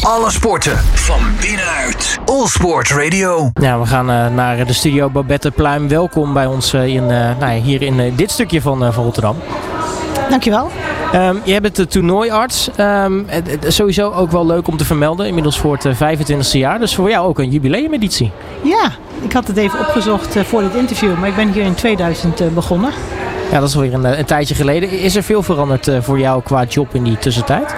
Alle sporten van binnenuit. All Sport Radio. Ja, we gaan uh, naar de studio Babette Pluim. Welkom bij ons uh, in, uh, nou ja, hier in dit stukje van, van Rotterdam. Dankjewel. Um, je bent de toernooiarts. Um, sowieso ook wel leuk om te vermelden. Inmiddels voor het 25e jaar. Dus voor jou ook een jubileumeditie. Ja, ik had het even opgezocht voor dit interview. Maar ik ben hier in 2000 begonnen. Ja, dat is alweer een, een tijdje geleden. Is er veel veranderd voor jou qua job in die tussentijd?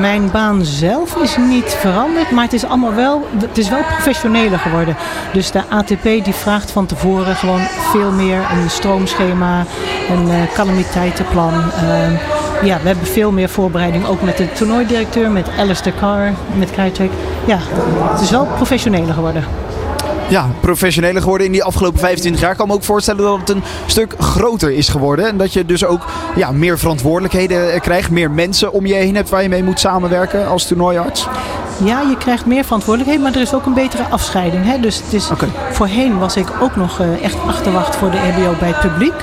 Mijn baan zelf is niet veranderd, maar het is allemaal wel, het is wel professioneler geworden. Dus de ATP die vraagt van tevoren gewoon veel meer een stroomschema, een uh, calamiteitenplan. Uh, ja, we hebben veel meer voorbereiding, ook met de toernooidirecteur, met Alistair Carr, met Krijtek. Ja, het is wel professioneler geworden ja, professioneler geworden in die afgelopen 25 jaar. Ik kan me ook voorstellen dat het een stuk groter is geworden. En dat je dus ook ja, meer verantwoordelijkheden krijgt. Meer mensen om je heen hebt waar je mee moet samenwerken als toernooiarts. Ja, je krijgt meer verantwoordelijkheden, maar er is ook een betere afscheiding. Hè? Dus het is, voorheen was ik ook nog uh, echt achterwacht voor de RBO bij het publiek.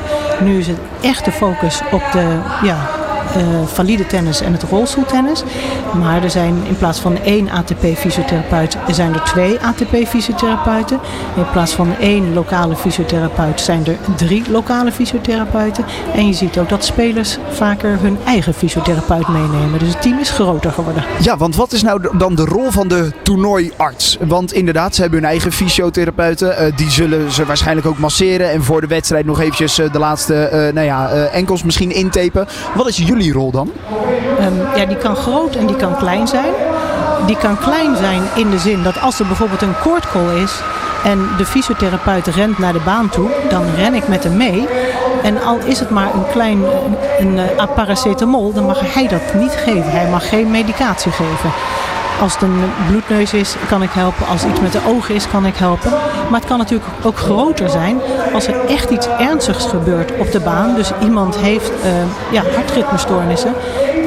Nu is het echt de focus op de ja, uh, valide tennis en het rolstoeltennis. Maar er zijn in plaats van één ATP-fysiotherapeut, er zijn er twee ATP-fysiotherapeuten. In plaats van één lokale fysiotherapeut zijn er drie lokale fysiotherapeuten. En je ziet ook dat spelers vaker hun eigen fysiotherapeut meenemen. Dus het team is groter geworden. Ja, want wat is nou dan de rol van de toernooiarts? Want inderdaad, ze hebben hun eigen fysiotherapeuten. Uh, die zullen ze waarschijnlijk ook masseren. En voor de wedstrijd nog eventjes uh, de laatste nou ja, enkels misschien intapen. Wat is jullie rol dan? Um, ja, die kan groot en die kan klein zijn. Die kan klein zijn in de zin dat als er bijvoorbeeld een koordcall is en de fysiotherapeut rent naar de baan toe, dan ren ik met hem mee. En al is het maar een klein een, een paracetamol, dan mag hij dat niet geven. Hij mag geen medicatie geven. Als het een bloedneus is, kan ik helpen. Als iets met de ogen is, kan ik helpen. Maar het kan natuurlijk ook groter zijn als er echt iets ernstigs gebeurt op de baan. Dus iemand heeft uh, ja, hartritmestoornissen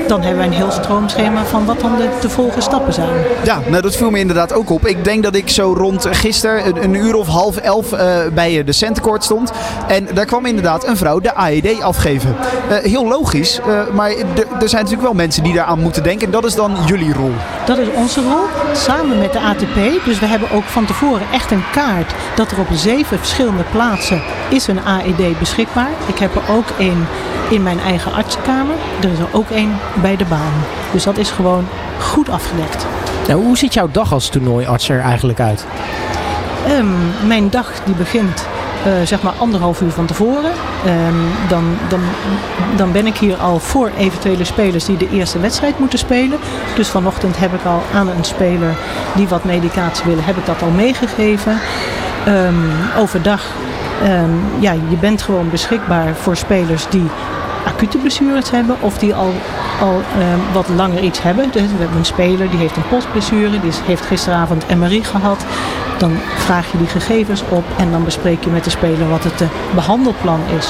dan hebben wij een heel stroomschema van wat dan de te volgen stappen zijn. Ja, nou dat viel me inderdaad ook op. Ik denk dat ik zo rond gisteren een, een uur of half elf uh, bij de centenkoord stond. En daar kwam inderdaad een vrouw de AED afgeven. Uh, heel logisch, uh, maar er zijn natuurlijk wel mensen die daaraan moeten denken. En dat is dan jullie rol. Dat is onze rol, samen met de ATP. Dus we hebben ook van tevoren echt een kaart dat er op zeven verschillende plaatsen is een AED beschikbaar. Ik heb er ook een in mijn eigen artsenkamer. Er is er ook één bij de baan. Dus dat is gewoon goed afgedekt. Nou, hoe ziet jouw dag als toernooiarts er eigenlijk uit? Um, mijn dag die begint uh, zeg maar anderhalf uur van tevoren. Um, dan, dan, dan ben ik hier al voor eventuele spelers die de eerste wedstrijd moeten spelen. Dus vanochtend heb ik al aan een speler die wat medicatie willen, heb ik dat al meegegeven. Um, overdag, ja, je bent gewoon beschikbaar voor spelers die acute blessures hebben of die al, al um, wat langer iets hebben. Dus we hebben een speler die heeft een postblessure, die heeft gisteravond MRI gehad. Dan vraag je die gegevens op en dan bespreek je met de speler wat het behandelplan is.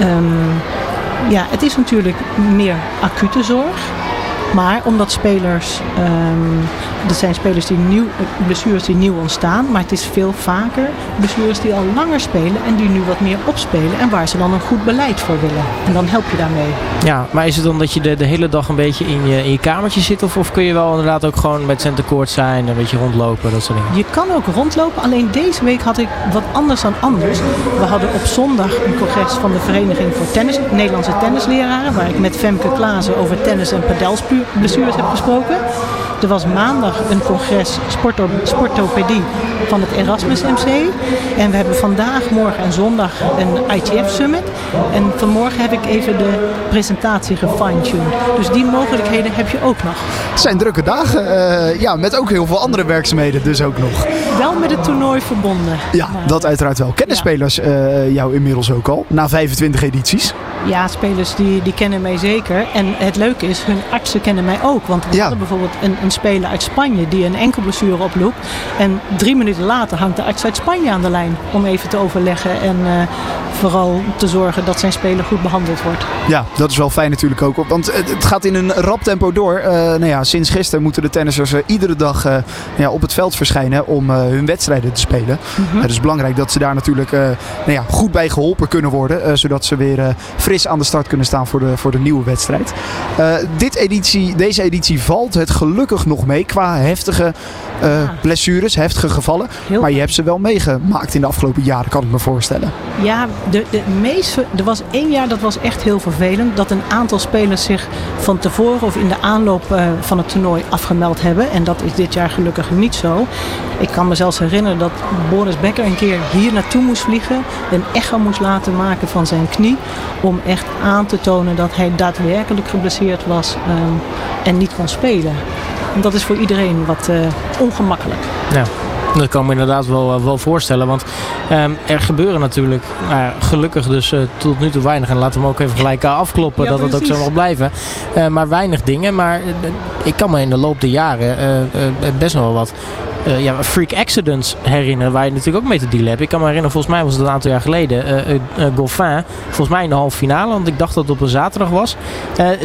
Um, ja, het is natuurlijk meer acute zorg. Maar omdat spelers, um, er zijn spelers die nieuw, blessures die nieuw ontstaan, maar het is veel vaker blessures die al langer spelen en die nu wat meer opspelen en waar ze dan een goed beleid voor willen. En dan help je daarmee. Ja, maar is het dan dat je de, de hele dag een beetje in je, in je kamertje zit of, of kun je wel inderdaad ook gewoon met centercourt zijn, een beetje rondlopen, dat soort dingen? Je kan ook rondlopen, alleen deze week had ik wat anders dan anders. We hadden op zondag een congres van de Vereniging voor Tennis, Nederlandse Tennisleraren, waar ik met Femke Klaassen over tennis en padelspuur blessures heb gesproken. Er was maandag een congres sporto sportopedie van het Erasmus MC. En we hebben vandaag, morgen en zondag een ITF Summit. En vanmorgen heb ik even de presentatie gefine-tuned. Dus die mogelijkheden heb je ook nog. Het zijn drukke dagen. Uh, ja, met ook heel veel andere werkzaamheden dus ook nog. Wel met het toernooi verbonden. Ja, maar, dat uiteraard wel. Kennen spelers uh, jou inmiddels ook al? Na 25 edities? Ja, spelers die, die kennen mij zeker. En het leuke is, hun artsen kennen mij ook. Want we ja. hadden bijvoorbeeld een, een speler uit Spanje die een enkel blessure oploopt. En drie minuten later hangt de arts uit Spanje aan de lijn om even te overleggen en uh, vooral te zorgen dat zijn speler goed behandeld wordt. Ja, dat is wel fijn natuurlijk ook. Want het gaat in een rap tempo door. Uh, nou ja, sinds gisteren moeten de tennissers uh, iedere dag ja, op het veld verschijnen om hun wedstrijden te spelen. Mm -hmm. het is belangrijk dat ze daar natuurlijk nou ja, goed bij geholpen kunnen worden. zodat ze weer fris fris aan de start kunnen staan voor de, voor de nieuwe wedstrijd. Uh, dit editie, deze editie valt het gelukkig nog mee qua heftige uh, blessures, heftige gevallen. Heel maar je hebt ze wel meegemaakt in de afgelopen jaren, kan ik me voorstellen. Ja, de, de meest, er was één jaar dat was echt heel vervelend. Dat een aantal spelers zich van tevoren of in de aanloop uh, van het toernooi afgemeld hebben. En dat is dit jaar gelukkig niet zo. Ik kan me zelfs herinneren dat Boris Becker een keer hier naartoe moest vliegen. Een echo moest laten maken van zijn knie. Om echt aan te tonen dat hij daadwerkelijk geblesseerd was um, en niet kon spelen. En dat is voor iedereen wat uh, ongemakkelijk. Ja. Dat kan me inderdaad wel, wel voorstellen. Want um, er gebeuren natuurlijk nou, gelukkig dus uh, tot nu toe weinig. En laten we hem ook even gelijk afkloppen ja, dat precies. het ook zo mag blijven. Uh, maar weinig dingen. Maar ik kan me in de loop der jaren best nog wel wat uh, ja, freak accidents herinneren. Waar je natuurlijk ook mee te dealen hebt. Ik kan me herinneren, volgens mij was het een aantal jaar geleden. Uh, uh, Goffin, volgens mij in de halve finale. Want ik dacht dat het op een zaterdag was.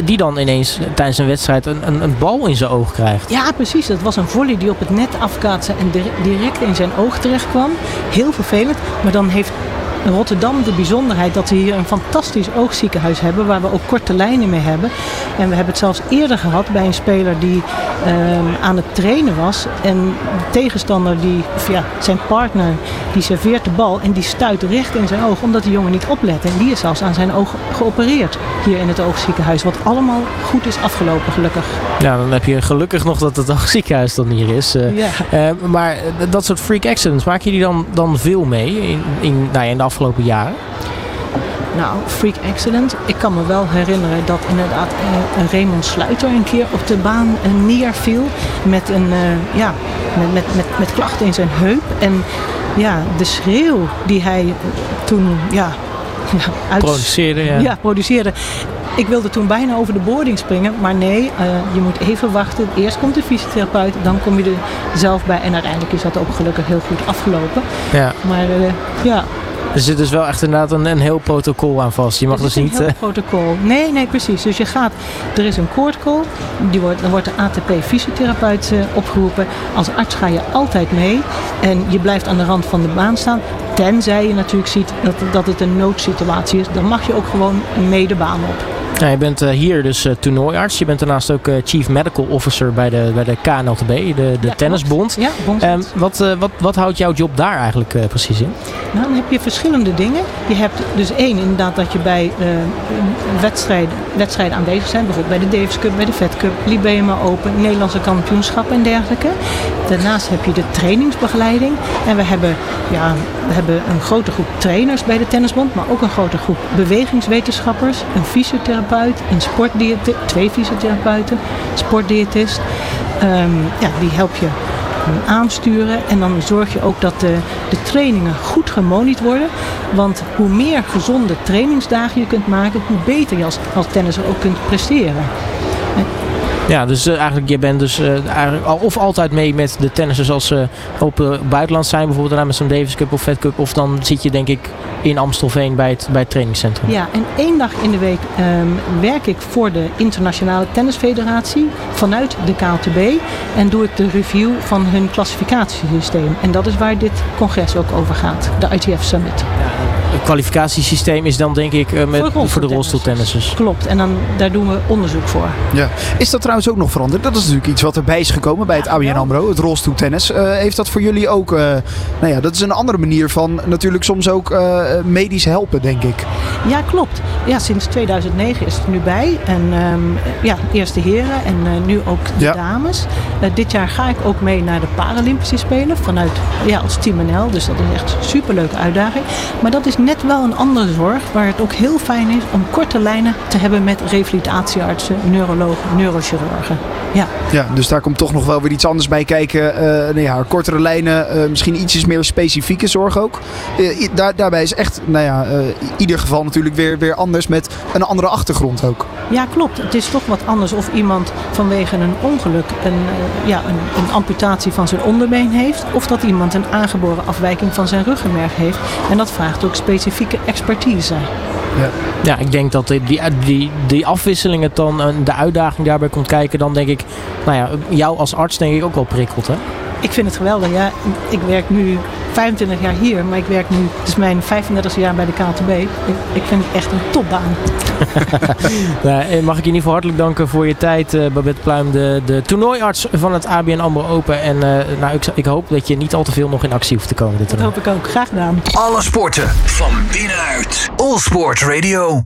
die dan ineens tijdens een wedstrijd een, een, een, bal in zijn oog krijgt. Ja, precies. Dat was een volley die op het net afkaatste en direct in zijn oog terecht kwam. Heel vervelend. Maar dan heeft Rotterdam de bijzonderheid dat we hier een fantastisch oogziekenhuis hebben. Waar we ook korte lijnen mee hebben. En we hebben het zelfs eerder gehad bij een speler die um, aan het trainen was. En de tegenstander, die, of ja, zijn partner, die serveert de bal. En die stuit recht in zijn oog omdat die jongen niet oplet. En die is zelfs aan zijn oog geopereerd hier in het oogziekenhuis. Wat allemaal goed is afgelopen, gelukkig. Ja, dan heb je gelukkig nog dat het oogziekenhuis dan hier is. Uh, ja. uh, maar dat soort freak accidents, maak je die dan, dan veel mee in, in, nou ja, in de afgelopen jaren? Nou, freak accident. Ik kan me wel herinneren dat inderdaad uh, Raymond Sluiter een keer op de baan neerviel met, een, uh, ja, met, met, met, met klachten in zijn heup. En ja, de schreeuw die hij toen ja, uit, produceerde. Ja. ja, produceerde. Ik wilde toen bijna over de boarding springen, maar nee, uh, je moet even wachten. Eerst komt de fysiotherapeut, dan kom je er zelf bij. En uiteindelijk is dat ook gelukkig heel goed afgelopen. Ja. Maar uh, ja, er zit dus wel echt inderdaad een, een heel protocol aan vast. Je mag dus niet. Een heel protocol. Nee, nee, precies. Dus je gaat, er is een koordcall. Die wordt, dan wordt de ATP-fysiotherapeut uh, opgeroepen. Als arts ga je altijd mee. En je blijft aan de rand van de baan staan. Tenzij je natuurlijk ziet dat, dat het een noodsituatie is. Dan mag je ook gewoon mee de baan op. Je bent uh, hier dus uh, toernooiarts. Je bent daarnaast ook uh, Chief Medical Officer bij de, bij de KNLTB, de, de ja, tennisbond. Ja, um, wat, wat, wat houdt jouw job daar eigenlijk precies in? Nou, dan heb je verschillende dingen. Je hebt dus één, inderdaad, dat je bij wedstrijden, wedstrijden aanwezig bent. Bijvoorbeeld bij de Davis Cup, bij de Fed Cup, Libema Open, Nederlandse kampioenschappen en dergelijke. Daarnaast heb je de trainingsbegeleiding. En we hebben, ja, we hebben een grote groep trainers bij de tennisbond, maar ook een grote groep bewegingswetenschappers, een fysiotherapeut een sportdiëtist, twee fysiotherapeuten, sportdiëtist. Um, ja, die help je aansturen en dan zorg je ook dat de, de trainingen goed gemonitord worden. Want hoe meer gezonde trainingsdagen je kunt maken, hoe beter je als, als tennisser ook kunt presteren. Ja, dus uh, eigenlijk, je bent dus uh, eigenlijk al, of altijd mee met de tennissers als ze op uh, buitenland zijn, bijvoorbeeld met zo'n Davis Cup of Fed Cup, of dan zit je denk ik in Amstelveen bij het, bij het trainingscentrum. Ja, en één dag in de week um, werk ik voor de Internationale Tennisfederatie vanuit de KLTB en doe ik de review van hun klassificatiesysteem. En dat is waar dit congres ook over gaat, de ITF Summit. Ja, het kwalificatiesysteem is dan denk ik uh, met, voor, voor de rolstoeltennissers. Klopt, en dan, daar doen we onderzoek voor. Ja. Is dat trouwens ook nog veranderd? Dat is natuurlijk iets wat erbij is gekomen bij het ABN AMRO, het rolstoeltennis. Uh, heeft dat voor jullie ook, uh, nou ja, dat is een andere manier van natuurlijk soms ook uh, medisch helpen, denk ik. Ja, klopt. Ja, sinds 2009 is het nu bij. En um, ja, eerst de heren en nu ook de ja. dames. dit jaar ga ik ook mee naar de Paralympische Spelen vanuit, ja, als Team NL. Dus dat is echt een superleuke uitdaging. Maar dat is net wel een andere zorg waar het ook heel fijn is om korte lijnen te hebben met revalidatieartsen, neurologen, neurochirurgen. Ja. ja, dus daar komt toch nog wel weer iets anders bij kijken. Uh, nou ja, kortere lijnen, uh, misschien ietsjes meer specifieke zorg ook. Uh, daar, daarbij is echt, nou ja, ieder geval natuurlijk weer, weer anders met een andere achtergrond ook. Ja, klopt. Het is toch wat anders of iemand vanwege een ongeluk een, ja, een, een amputatie van zijn onderbeen heeft. Of dat iemand een aangeboren afwijking van zijn ruggenmerg heeft. En dat vraagt ook specifieke expertise. Ja. ja, ik denk dat die, die, die afwisseling het dan, de uitdaging daarbij komt kijken, dan denk ik, nou ja, jou als arts denk ik ook wel prikkelt hè? Ik vind het geweldig, ja. Ik werk nu 25 jaar hier, maar ik werk nu, het is mijn 35e jaar bij de KTB. Ik, ik vind het echt een topbaan. nou, mag ik je in ieder geval hartelijk danken voor je tijd, uh, Babette Pluim, de, de toernooiarts van het ABN AMRO Open. En uh, nou, ik, ik, hoop dat je niet al te veel nog in actie hoeft te komen. Dit dat hoop ik ook. Graag gedaan. Alle sporten van binnenuit. All Sport Radio.